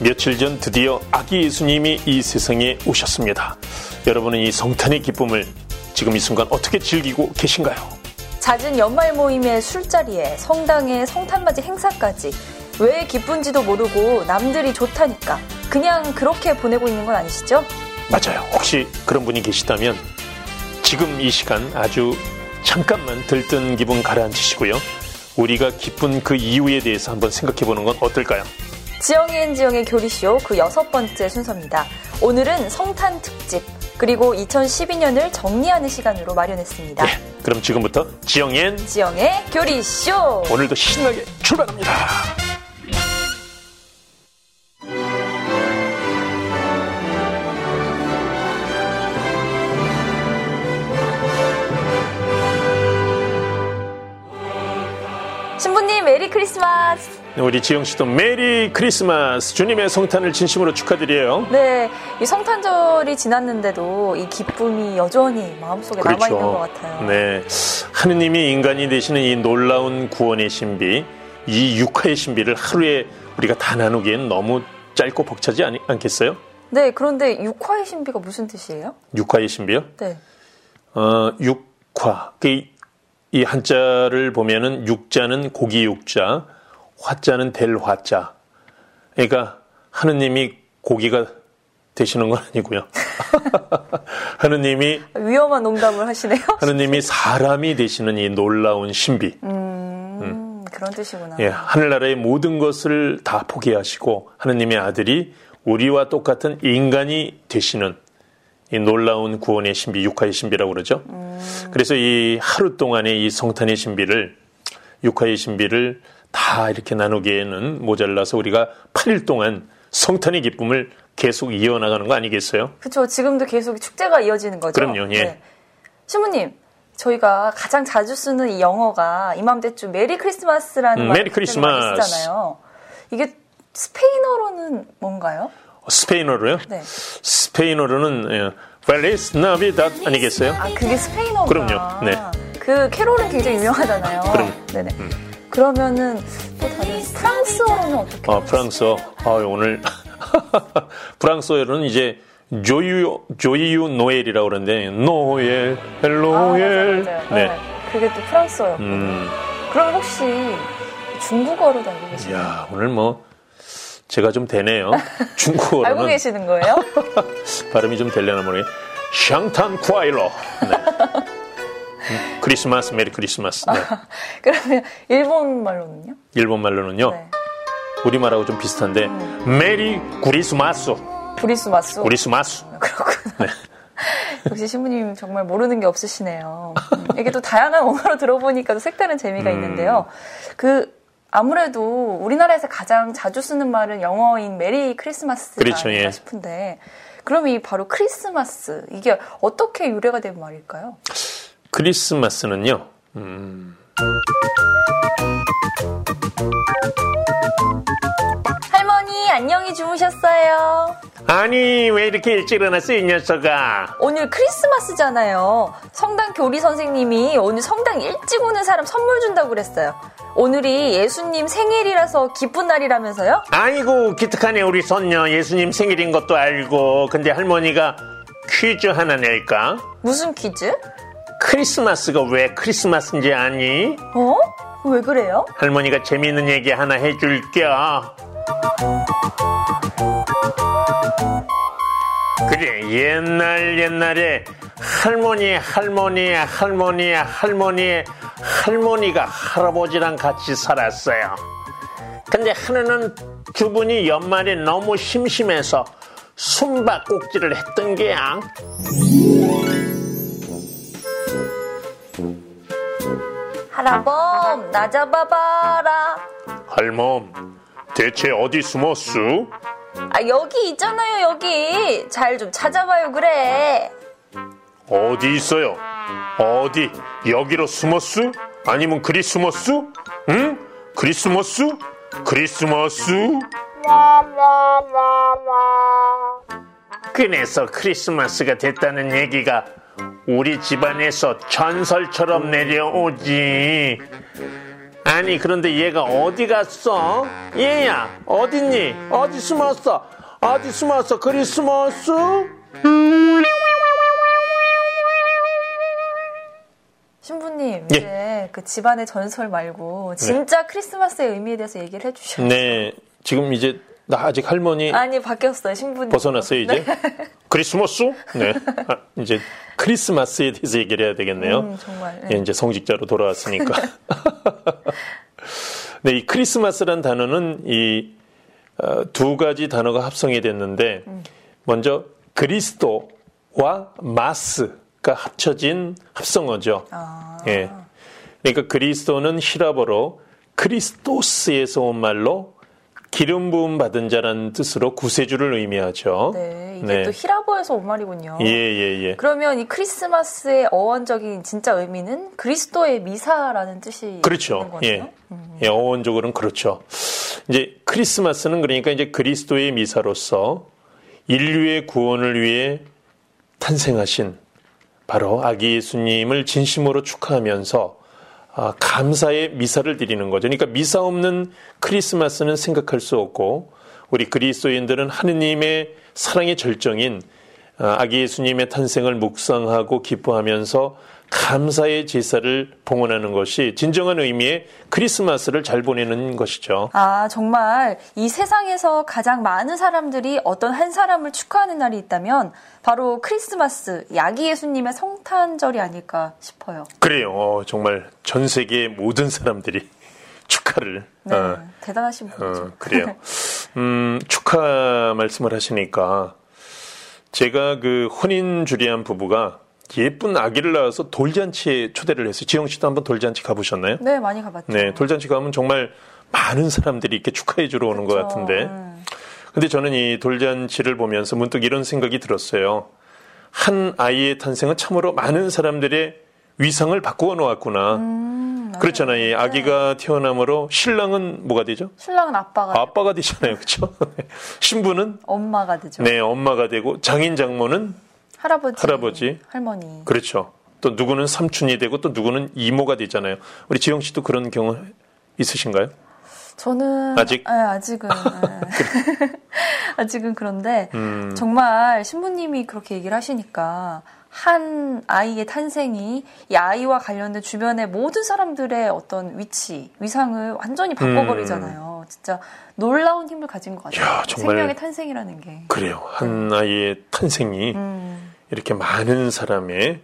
며칠 전 드디어 아기 예수님이 이 세상에 오셨습니다. 여러분은 이 성탄의 기쁨을 지금 이 순간 어떻게 즐기고 계신가요? 잦은 연말 모임의 술자리에 성당의 성탄맞이 행사까지 왜 기쁜지도 모르고 남들이 좋다니까 그냥 그렇게 보내고 있는 건 아니시죠? 맞아요. 혹시 그런 분이 계시다면 지금 이 시간 아주 잠깐만 들뜬 기분 가라앉히시고요. 우리가 기쁜 그 이유에 대해서 한번 생각해 보는 건 어떨까요? 지영앤 지영의 교리쇼 그 여섯 번째 순서입니다. 오늘은 성탄 특집 그리고 2012년을 정리하는 시간으로 마련했습니다. 예, 그럼 지금부터 지영앤 지영의 교리쇼 오늘도 신나게 출발합니다. 신부님 메리 크리스마스 우리 지영 씨도 메리 크리스마스 주님의 성탄을 진심으로 축하드려요. 네, 이 성탄절이 지났는데도 이 기쁨이 여전히 마음속에 남아 있는 것 같아요. 네. 하느님이 인간이 되시는 이 놀라운 구원의 신비, 이 육화의 신비를 하루에 우리가 다 나누기엔 너무 짧고 벅차지 않, 않겠어요? 네, 그런데 육화의 신비가 무슨 뜻이에요? 육화의 신비요? 네. 어, 육화. 그, 이 한자를 보면은 육자는 고기 육자, 화자는 될 화자. 그러니까 하느님이 고기가 되시는 건 아니고요. 하느님이 위험한 농담을 하시네요. 하느님이 사람이 되시는 이 놀라운 신비. 음, 음. 그런 뜻이구나. 예, 하늘나라의 모든 것을 다 포기하시고 하느님의 아들이 우리와 똑같은 인간이 되시는 이 놀라운 구원의 신비, 육화의 신비라고 그러죠. 음. 그래서 이 하루 동안의 이 성탄의 신비를 육화의 신비를 다 이렇게 나누기에는 모자라서 우리가 8일 동안 성탄의 기쁨을 계속 이어나가는 거 아니겠어요? 그렇죠. 지금도 계속 축제가 이어지는 거죠. 그럼요. 예. 네. 신부님, 저희가 가장 자주 쓰는 이 영어가 이맘때쯤 메리 크리스마스라는 음, 메리 크리스마스 쓰잖아요. 이게 스페인어로는 뭔가요? 스페인어로요? 네. 스페인어로는 예, Feliz Navidad 아니겠어요? 아, 그게 스페인어구나. 그럼요. 네. 그 캐롤은 굉장히 유명하잖아요. 그럼. 네네. 음. 그러면은 또 다른 프랑스어는 어떻게? 아 프랑스어. 아 오늘 프랑스어로는 이제 Joyeux Joyeux Noël이라고 그러는데 Noël Noël. 아, 맞아, 맞아. 네. 네. 그게 또 프랑스어요. 음. 그럼 혹시 중국어로도 알고 계시나요? 야 오늘 뭐 제가 좀 되네요. 중국어로는 알고 계시는 거예요? 발음이 좀 되려나 모르겠. 圣诞快乐. 네. 크리스마스 Merry Christmas. 네. 그러면 일본 말로는요? 일본 말로는요. 네. 우리 말하고 좀 비슷한데 음. メリー クリスマス. クリスマス. クリスマス. 그렇구나. 네. 역시 신부님 정말 모르는 게 없으시네요. 음, 이게 또 다양한 언어로 들어보니까 또 색다른 재미가 음. 있는데요. 그 아무래도 우리나라에서 가장 자주 쓰는 말은 영어인 메리 크리스마스가 그렇죠, 예. 싶은데 그럼 이 바로 크리스마스 이게 어떻게 유래가 된 말일까요? 크리스마스는요. 음... 할머니 안녕히 주무셨어요. 아니 왜 이렇게 일찍 일어났어 이 녀석아. 오늘 크리스마스잖아요. 성당 교리 선생님이 오늘 성당 일찍 오는 사람 선물 준다고 그랬어요. 오늘이 예수님 생일이라서 기쁜 날이라면서요? 아이고 기특하네 우리 손녀 예수님 생일인 것도 알고 근데 할머니가 퀴즈 하나 낼까? 무슨 퀴즈? 크리스마스가 왜 크리스마스인지 아니? 어? 왜 그래요? 할머니가 재미있는 얘기 하나 해줄게요. 그래 옛날 옛날에 할머니 할머니 할머니 할머니 할머니가 할아버지랑 같이 살았어요. 근데 하루는 두 분이 연말에 너무 심심해서 숨바꼭질을 했던 게야. 할아범 나 잡아봐라 할멈 대체 어디 숨었수? 아 여기 있잖아요 여기 잘 좀 찾아봐요 그래 어디 있어요? 어디 여기로 숨었수? 아니면 그리 숨었수? 응? 그리 숨었수? 크리스마스? 그래서 크리스마스가 됐다는 얘기가 우리 집안에서 전설처럼 내려오지. 아니 그런데 얘가 어디 갔어? 얘야 어딨니? 어디 숨었어? 어디 숨었어? 그리 숨었어? 신부님 예. 이제 그 집안의 전설 말고 진짜 크리스마스의 의미에 대해서 얘기를 해주셔. 네 지금 이제 나 아직 할머니 아니 바뀌었어요 신부님. 벗어났어요 이제? 크리스마스? 네 아, 이제 크리스마스에 대해서 얘기를 해야 되겠네요. 음, 정말. 예, 네. 이제 성직자로 돌아왔으니까. 네, 이 크리스마스란 단어는 이두 가지 단어가 합성이 됐는데 먼저 그리스도와 마스가 합쳐진 합성어죠. 아. 예. 그러니까 그리스도는 히라버로 크리스토스에서 온 말로 기름 부음 받은 자라는 뜻으로 구세주를 의미하죠. 네, 이게 또 히라보에서 온 말이군요. 예, 예, 예. 그러면 이 크리스마스의 어원적인 진짜 의미는 그리스도의 미사라는 뜻이 그렇죠. 있는 거네요. 예. 예, 어원적으로는 그렇죠. 이제 크리스마스는 그러니까 이제 그리스도의 미사로서 인류의 구원을 위해 탄생하신 바로 아기 예수님을 진심으로 축하하면서 아, 감사의 미사를 드리는 거죠. 그러니까 미사 없는 크리스마스는 생각할 수 없고 우리 그리스도인들은 하느님의 사랑의 절정인 아, 아기 예수님의 탄생을 묵상하고 기뻐하면서 감사의 제사를 봉헌하는 것이 진정한 의미의 크리스마스를 잘 보내는 것이죠. 아, 정말 이 세상에서 가장 많은 사람들이 어떤 한 사람을 축하하는 날이 있다면 바로 크리스마스, 야기 예수님의 성탄절이 아닐까 싶어요. 그래요. 어, 정말 전 세계 모든 사람들이 축하를. 네, 어, 대단하신 분이죠. 어, 그래요. 음, 축하 말씀을 하시니까 제가 그 혼인 주례한 부부가 예쁜 아기를 낳아서 돌잔치에 초대를 했어요. 지영 씨도 한번 돌잔치 가보셨나요? 네, 많이 가봤죠. 네, 돌잔치 가면 정말 많은 사람들이 이렇게 축하해 주러 오는 것 그쵸. 같은데. 음. 근데 저는 이 돌잔치를 보면서 문득 이런 생각이 들었어요. 한 아이의 탄생은 참으로 많은 사람들의 위상을 바꾸어 놓았구나. 음. 그렇잖아요. 이 아기가 태어남으로 신랑은 뭐가 되죠? 신랑은 아빠가 아빠가 되잖아요. 그렇죠? 신부는 엄마가 되죠. 네, 엄마가 되고 장인 장모는 할아버지, 할아버지. 할머니. 그렇죠. 또 누구는 삼촌이 되고 또 누구는 이모가 되잖아요. 우리 지영 씨도 그런 경우 있으신가요? 저는 아직? 네, 아직은 네. 아직은 그런데 음. 정말 신부님이 그렇게 얘기를 하시니까 한 아이의 탄생이 이 아이와 관련된 주변의 모든 사람들의 어떤 위치, 위상을 완전히 바꿔버리잖아요. 진짜 놀라운 힘을 가진 것 같아요. 음. 야, 정말. 생명의 탄생이라는 게. 그래요. 한 아이의 탄생이 음, 이렇게 많은 사람의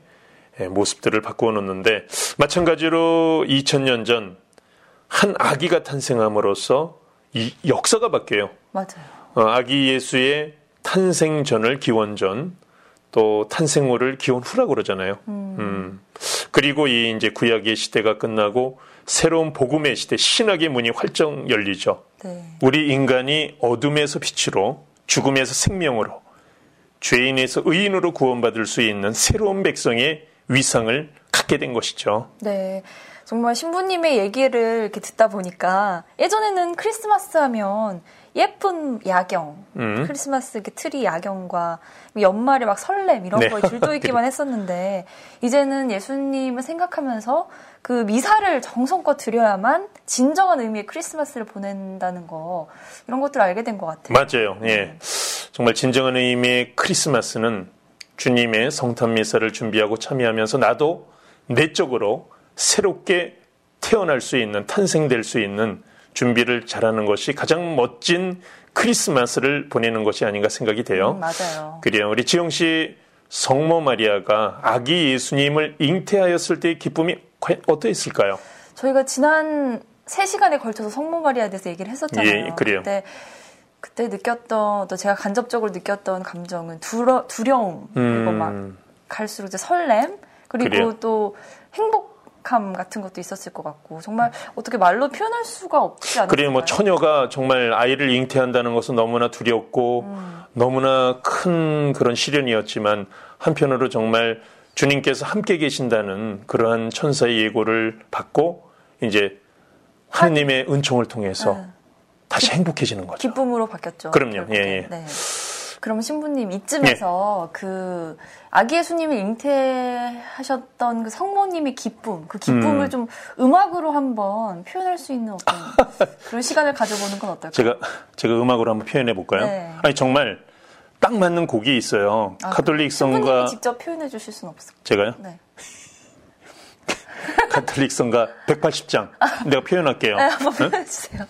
예, 모습들을 바꾸어 놓는데 마찬가지로 2000년 전 한 아기가 탄생함으로써 이 역사가 바뀌어요. 맞아요. 어, 아기 예수의 탄생 전을 기원전 또 탄생후를 기원 후라고 그러잖아요. 음. 그리고 이 이제 구약의 시대가 끝나고 새로운 복음의 시대 신학의 문이 활짝 열리죠. 네. 우리 인간이 어둠에서 빛으로 죽음에서 생명으로 죄인에서 의인으로 구원받을 수 있는 새로운 백성의 위상을 갖게 된 것이죠. 네. 정말 신부님의 얘기를 이렇게 듣다 보니까 예전에는 크리스마스 하면 예쁜 야경, 음. 크리스마스 이렇게 트리 야경과 연말에 막 설렘 이런 네. 거에 들떠있기만 했었는데 이제는 예수님을 생각하면서 그 미사를 정성껏 드려야만 진정한 의미의 크리스마스를 보낸다는 거 이런 것들을 알게 된 것 같아요. 맞아요. 예. 정말 진정한 의미의 크리스마스는 주님의 성탄 미사를 준비하고 참여하면서 나도 내적으로 새롭게 태어날 수 있는 탄생될 수 있는 준비를 잘하는 것이 가장 멋진 크리스마스를 보내는 것이 아닌가 생각이 돼요. 음, 맞아요. 그래요. 우리 지영 씨 성모 마리아가 아기 예수님을 잉태하였을 때의 기쁨이 과연 어떠했을까요? 저희가 지난 3시간에 걸쳐서 성모 마리아에 대해서 얘기를 했었잖아요. 예, 그래요. 그때 그때 느꼈던 또 제가 간접적으로 느꼈던 감정은 두려, 두려움 그리고 음. 막 갈수록 이제 설렘 그리고 그래요. 또 행복 감 같은 것도 있었을 것 같고 정말 어떻게 말로 표현할 수가 없지 않을까요? 그래요. 뭐 처녀가 정말 아이를 잉태한다는 것은 너무나 두렵고 음. 너무나 큰 그런 시련이었지만 한편으로 정말 주님께서 함께 계신다는 그러한 천사의 예고를 받고 이제 하느님의 은총을 통해서 네. 다시 행복해지는 거죠. 기쁨으로 바뀌었죠. 그럼요. 예, 예. 네. 그럼 신부님 이쯤에서 네. 그 아기 예수님을 잉태하셨던 그 성모님의 기쁨, 그 기쁨을 음. 좀 음악으로 한번 표현할 수 있는 어떤 그런 시간을 가져보는 건 어떨까요? 제가 제가 음악으로 한번 표현해 볼까요? 네. 아니 정말 딱 맞는 곡이 있어요. 아, 카톨릭성과 직접 표현해 주실 수는 없을까요? 제가요? 네. 카톨릭 성가 180장. 내가 표현할게요. 네, 한번 표현해 주세요.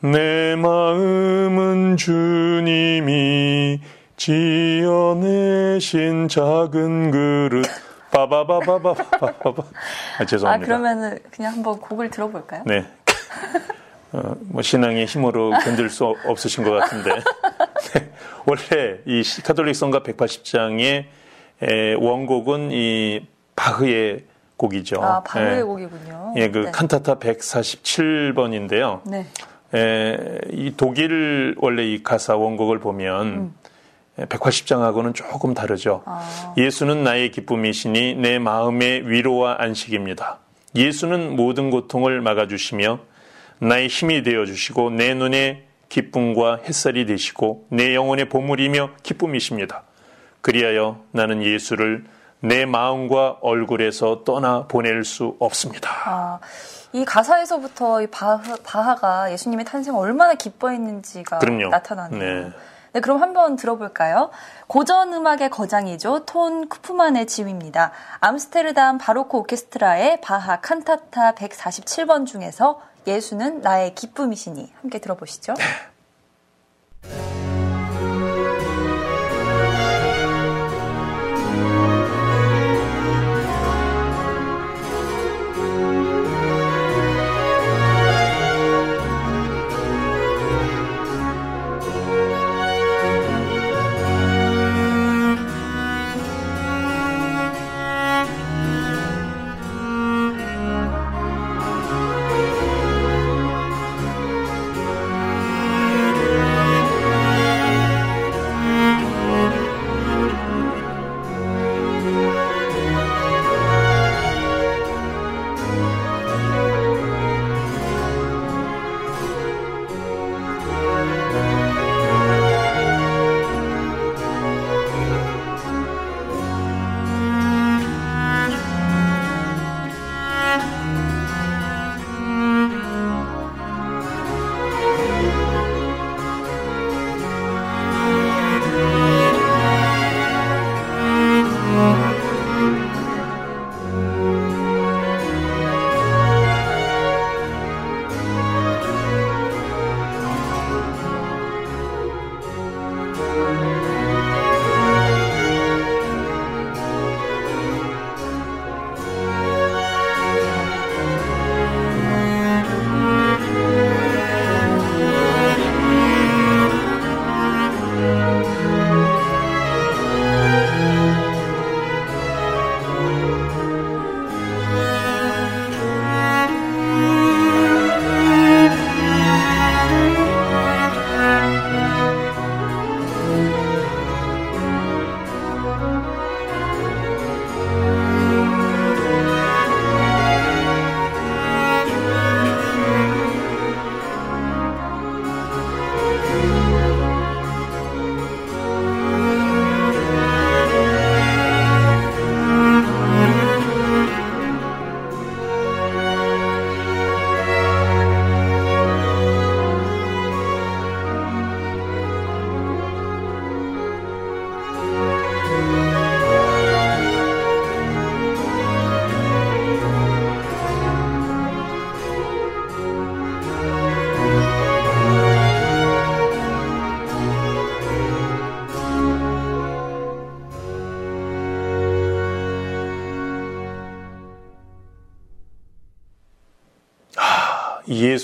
내 마음은 주님이 지어내신 작은 그릇. 빠바바바바바바. 아, 죄송합니다. 아, 그러면은 그냥 한번 곡을 들어볼까요? 네. 어, 뭐 신앙의 힘으로 견딜 수 없으신 것 같은데. 네. 원래 이 카톨릭 성가 180장의 원곡은 이 바흐의 곡이죠. 아, 바흐의 예. 곡이군요. 예, 그 네. 칸타타 147번인데요. 네. 에, 이 독일 원래 이 가사 원곡을 보면 음. 180장하고는 조금 다르죠. 아. 예수는 나의 기쁨이시니 내 마음의 위로와 안식입니다. 예수는 모든 고통을 막아주시며 나의 힘이 되어주시고 내 눈에 기쁨과 햇살이 되시고 내 영혼의 보물이며 기쁨이십니다. 그리하여 나는 예수를 내 마음과 얼굴에서 떠나 보낼 수 없습니다. 아, 이 가사에서부터 이 바하, 바하 가 예수님의 탄생을 얼마나 기뻐했는지가 그럼요. 나타나네요. 네. 네, 그럼 한번 들어볼까요? 고전 음악의 거장이죠. 톤 쿠프만의 지휘입니다. 암스테르담 바로크 오케스트라의 바하 칸타타 147번 중에서 예수는 나의 기쁨이시니 함께 들어보시죠.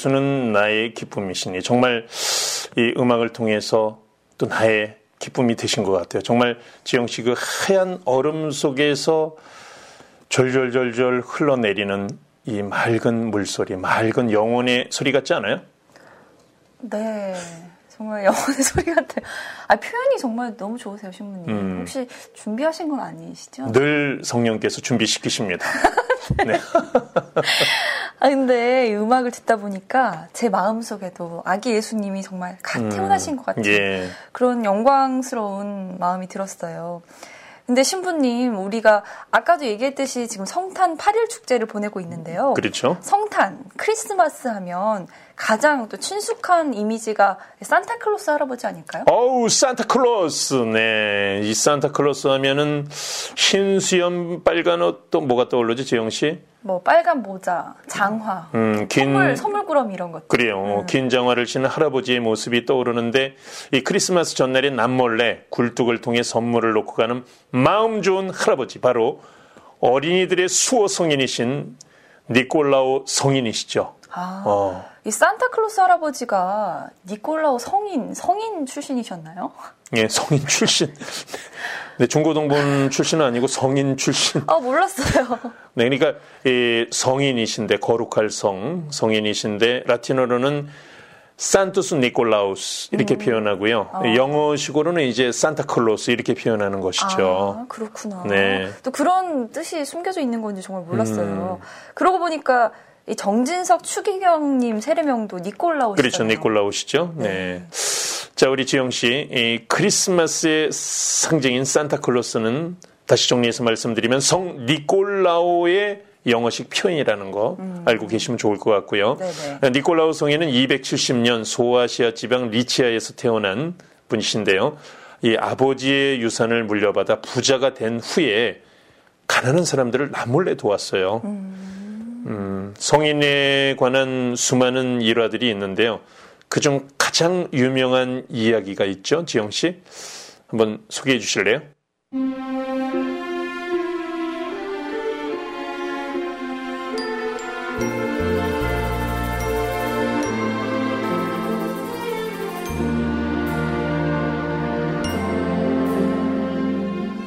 예수는 나의 기쁨이시니 정말 이 음악을 통해서 또 나의 기쁨이 되신 것 같아요. 정말 지영 씨 그 하얀 얼음 속에서 졸졸졸졸 흘러내리는 이 맑은 물소리, 맑은 영혼의 소리 같지 않아요? 네. 정말 영혼의 소리 같아요. 아, 표현이 정말 너무 좋으세요, 신부님. 음. 혹시 준비하신 건 아니시죠? 늘 성령께서 준비시키십니다. 네. 아 근데 이 음악을 듣다 보니까 제 마음속에도 아기 예수님이 정말 갓 음, 태어나신 것 같은 예. 그런 영광스러운 마음이 들었어요. 근데 신부님, 우리가 아까도 얘기했듯이 지금 성탄 8일 축제를 보내고 있는데요. 그렇죠. 성탄, 크리스마스 하면 가장 또 친숙한 이미지가 산타클로스 할아버지 아닐까요? 어우, 산타클로스. 네. 이 산타클로스 하면은 흰 수염 빨간 옷 또 뭐가 떠오르지, 재영 씨? 뭐 빨간 모자, 장화, 음, 긴 선물, 선물꾸러미 이런 것. 그래요. 긴 장화를 신은 할아버지의 모습이 떠오르는데 이 크리스마스 전날에 남몰래 굴뚝을 통해 선물을 놓고 가는 마음 좋은 할아버지 바로 어린이들의 수호 성인이신 니콜라오 성인이시죠. 아, 어. 이 산타클로스 할아버지가 니콜라오 성인, 성인 출신이셨나요? 예, 성인 출신. 네, 중고등본 출신은 아니고 성인 출신. 아, 몰랐어요. 네, 그러니까 이 성인이신데 거룩할 성, 성인이신데 라틴어로는 산투스 니콜라우스 이렇게 표현하고요. 영어식으로는 이제 산타클로스 이렇게 표현하는 것이죠. 아, 그렇구나. 네. 또 그런 뜻이 숨겨져 있는 건지 정말 몰랐어요. 그러고 보니까 이 정진석 추기경님 세례명도 니콜라우스. 그렇죠. 니콜라우시죠. 네. 자, 우리 지영 씨, 이 크리스마스의 상징인 산타클로스는 다시 정리해서 말씀드리면 성 니콜라오의 영어식 표현이라는 거 알고 계시면 좋을 것 같고요. 네네. 니콜라오 성에는 270년 소아시아 지방 리치아에서 태어난 분이신데요. 이 아버지의 유산을 물려받아 부자가 된 후에 가난한 사람들을 남몰래 도왔어요. 음, 성인에 관한 수많은 일화들이 있는데요. 그중 가장 유명한 이야기가 있죠, 지영 씨. 한번 소개해 주실래요?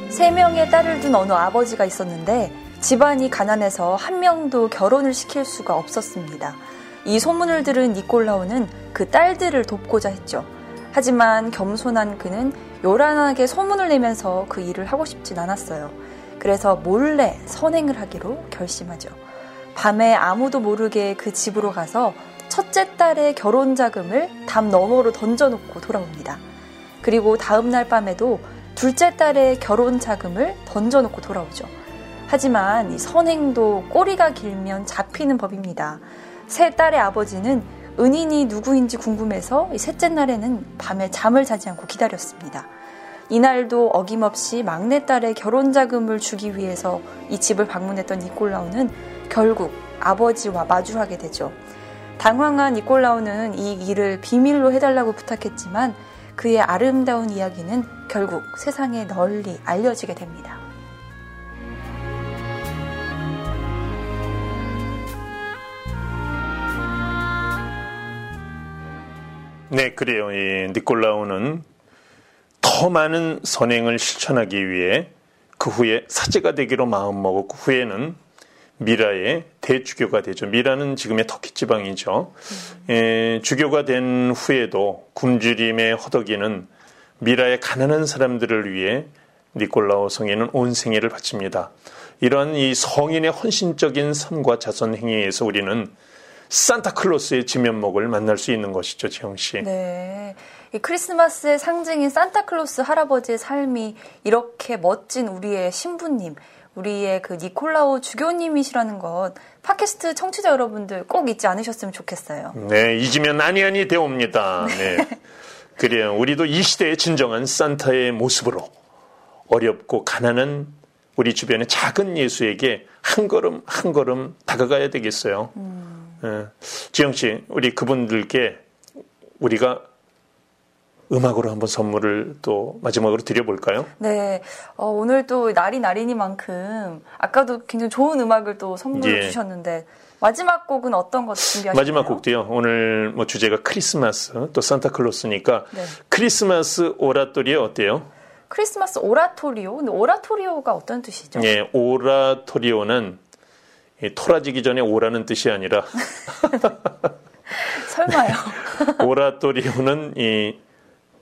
세 명의 딸을 둔 어느 아버지가 있었는데 집안이 가난해서 한 명도 결혼을 시킬 수가 없었습니다. 이 소문을 들은 니콜라오는 그 딸들을 돕고자 했죠. 하지만 겸손한 그는 요란하게 소문을 내면서 그 일을 하고 싶진 않았어요. 그래서 몰래 선행을 하기로 결심하죠. 밤에 아무도 모르게 그 집으로 가서 첫째 딸의 결혼 자금을 담 너머로 던져놓고 돌아옵니다. 그리고 다음 날 밤에도 둘째 딸의 결혼 자금을 던져놓고 돌아오죠. 하지만 이 선행도 꼬리가 길면 잡히는 법입니다. 세 딸의 아버지는 은인이 누구인지 궁금해서 이 셋째 날에는 밤에 잠을 자지 않고 기다렸습니다. 이날도 어김없이 막내딸의 결혼 자금을 주기 위해서 이 집을 방문했던 니콜라우는 결국 아버지와 마주하게 되죠. 당황한 니콜라우는 이 일을 비밀로 해달라고 부탁했지만 그의 아름다운 이야기는 결국 세상에 널리 알려지게 됩니다. 네, 그래요. 이 니콜라오는 더 많은 선행을 실천하기 위해 그 후에 사제가 되기로 마음먹었고 그 후에는 미라의 대주교가 되죠. 미라는 지금의 터키 지방이죠. 에, 주교가 된 후에도 굶주림에 허덕이는 미라의 가난한 사람들을 위해 니콜라오 성에는 온 생애를 바칩니다. 이러한 이 성인의 헌신적인 삶과 자선 행위에서 우리는 산타클로스의 지면목을 만날 수 있는 것이죠, 지영 씨. 네. 이 크리스마스의 상징인 산타클로스 할아버지의 삶이 이렇게 멋진 우리의 신부님, 우리의 그 니콜라오 주교님이시라는 것 팟캐스트 청취자 여러분들 꼭 잊지 않으셨으면 좋겠어요. 네, 잊으면 아니 아니 되옵니다. 네. 그래요. 우리도 이 시대의 진정한 산타의 모습으로 어렵고 가난한 우리 주변의 작은 예수에게 한 걸음 한 걸음 다가가야 되겠어요. 예. 지영 씨, 우리 그분들께 우리가 음악으로 한번 선물을 또 마지막으로 드려볼까요? 네. 어, 오늘 또 날이 날이니만큼 아까도 굉장히 좋은 음악을 또 선물을 예. 주셨는데 마지막 곡은 어떤 것 준비하셨나요? 마지막 곡도요. 오늘 뭐 주제가 크리스마스 또 산타클로스니까 네. 크리스마스 오라토리에 어때요? 크리스마스 오라토리오. 근데 오라토리오가 어떤 뜻이죠? 예, 오라토리오는 이 토라지기 전에 오라는 뜻이 아니라 설마요. 오라토리오는 이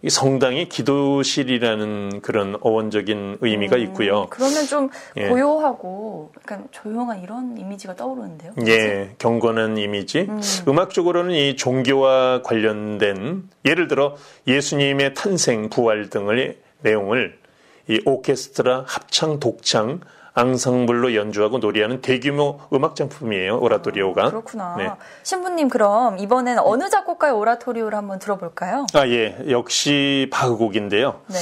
성당이 기도실이라는 그런 어원적인 의미가 음, 있고요. 그러면 좀 예. 고요하고 약간 조용한 이런 이미지가 떠오르는데요. 예, 경건한 이미지. 음. 악적으로는이 종교와 관련된 예를 들어 예수님의 탄생, 부활 등의 내용을 이 오케스트라, 합창, 독창, 앙상블로 연주하고 노래하는 대규모 음악 작품이에요. 오라토리오가. 아, 그렇구나. 네. 신부님 그럼 이번에는 어느 작곡가의 오라토리오를 한번 들어볼까요? 아 예, 역시 바흐곡인데요. 네.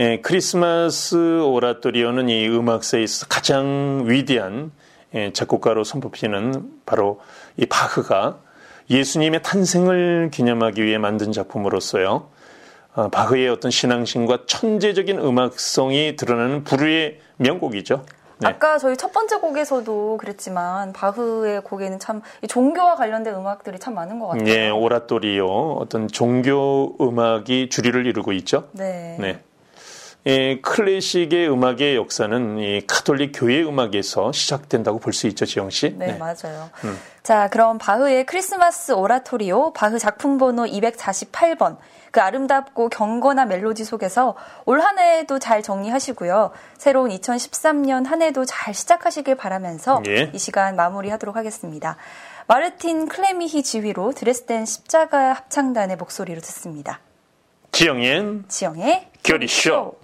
예, 크리스마스 오라토리오는 이 음악사에 있어 가장 위대한 예, 작곡가로 손꼽히는 바로 이 바흐가 예수님의 탄생을 기념하기 위해 만든 작품으로서요. 아, 바흐의 어떤 신앙심과 천재적인 음악성이 드러나는 불후의 명곡이죠. 네. 아까 저희 첫 번째 곡에서도 그랬지만 바흐의 곡에는 참 종교와 관련된 음악들이 참 많은 것 같아요. 네, 오라토리오 어떤 종교 음악이 주류를 이루고 있죠. 네. 네. 이 클래식의 음악의 역사는 이 카톨릭 교회 음악에서 시작된다고 볼 수 있죠, 지영 씨. 네, 네. 맞아요. 음. 자, 그럼 바흐의 크리스마스 오라토리오 바흐 작품 번호 248번 그 아름답고 경건한 멜로디 속에서 올 한 해도 잘 정리하시고요. 새로운 2013년 한 해도 잘 시작하시길 바라면서 예. 이 시간 마무리하도록 하겠습니다. 마르틴 클레미히 지휘로 드레스덴 십자가 합창단의 목소리로 듣습니다. 지영의 지영의 교리쇼.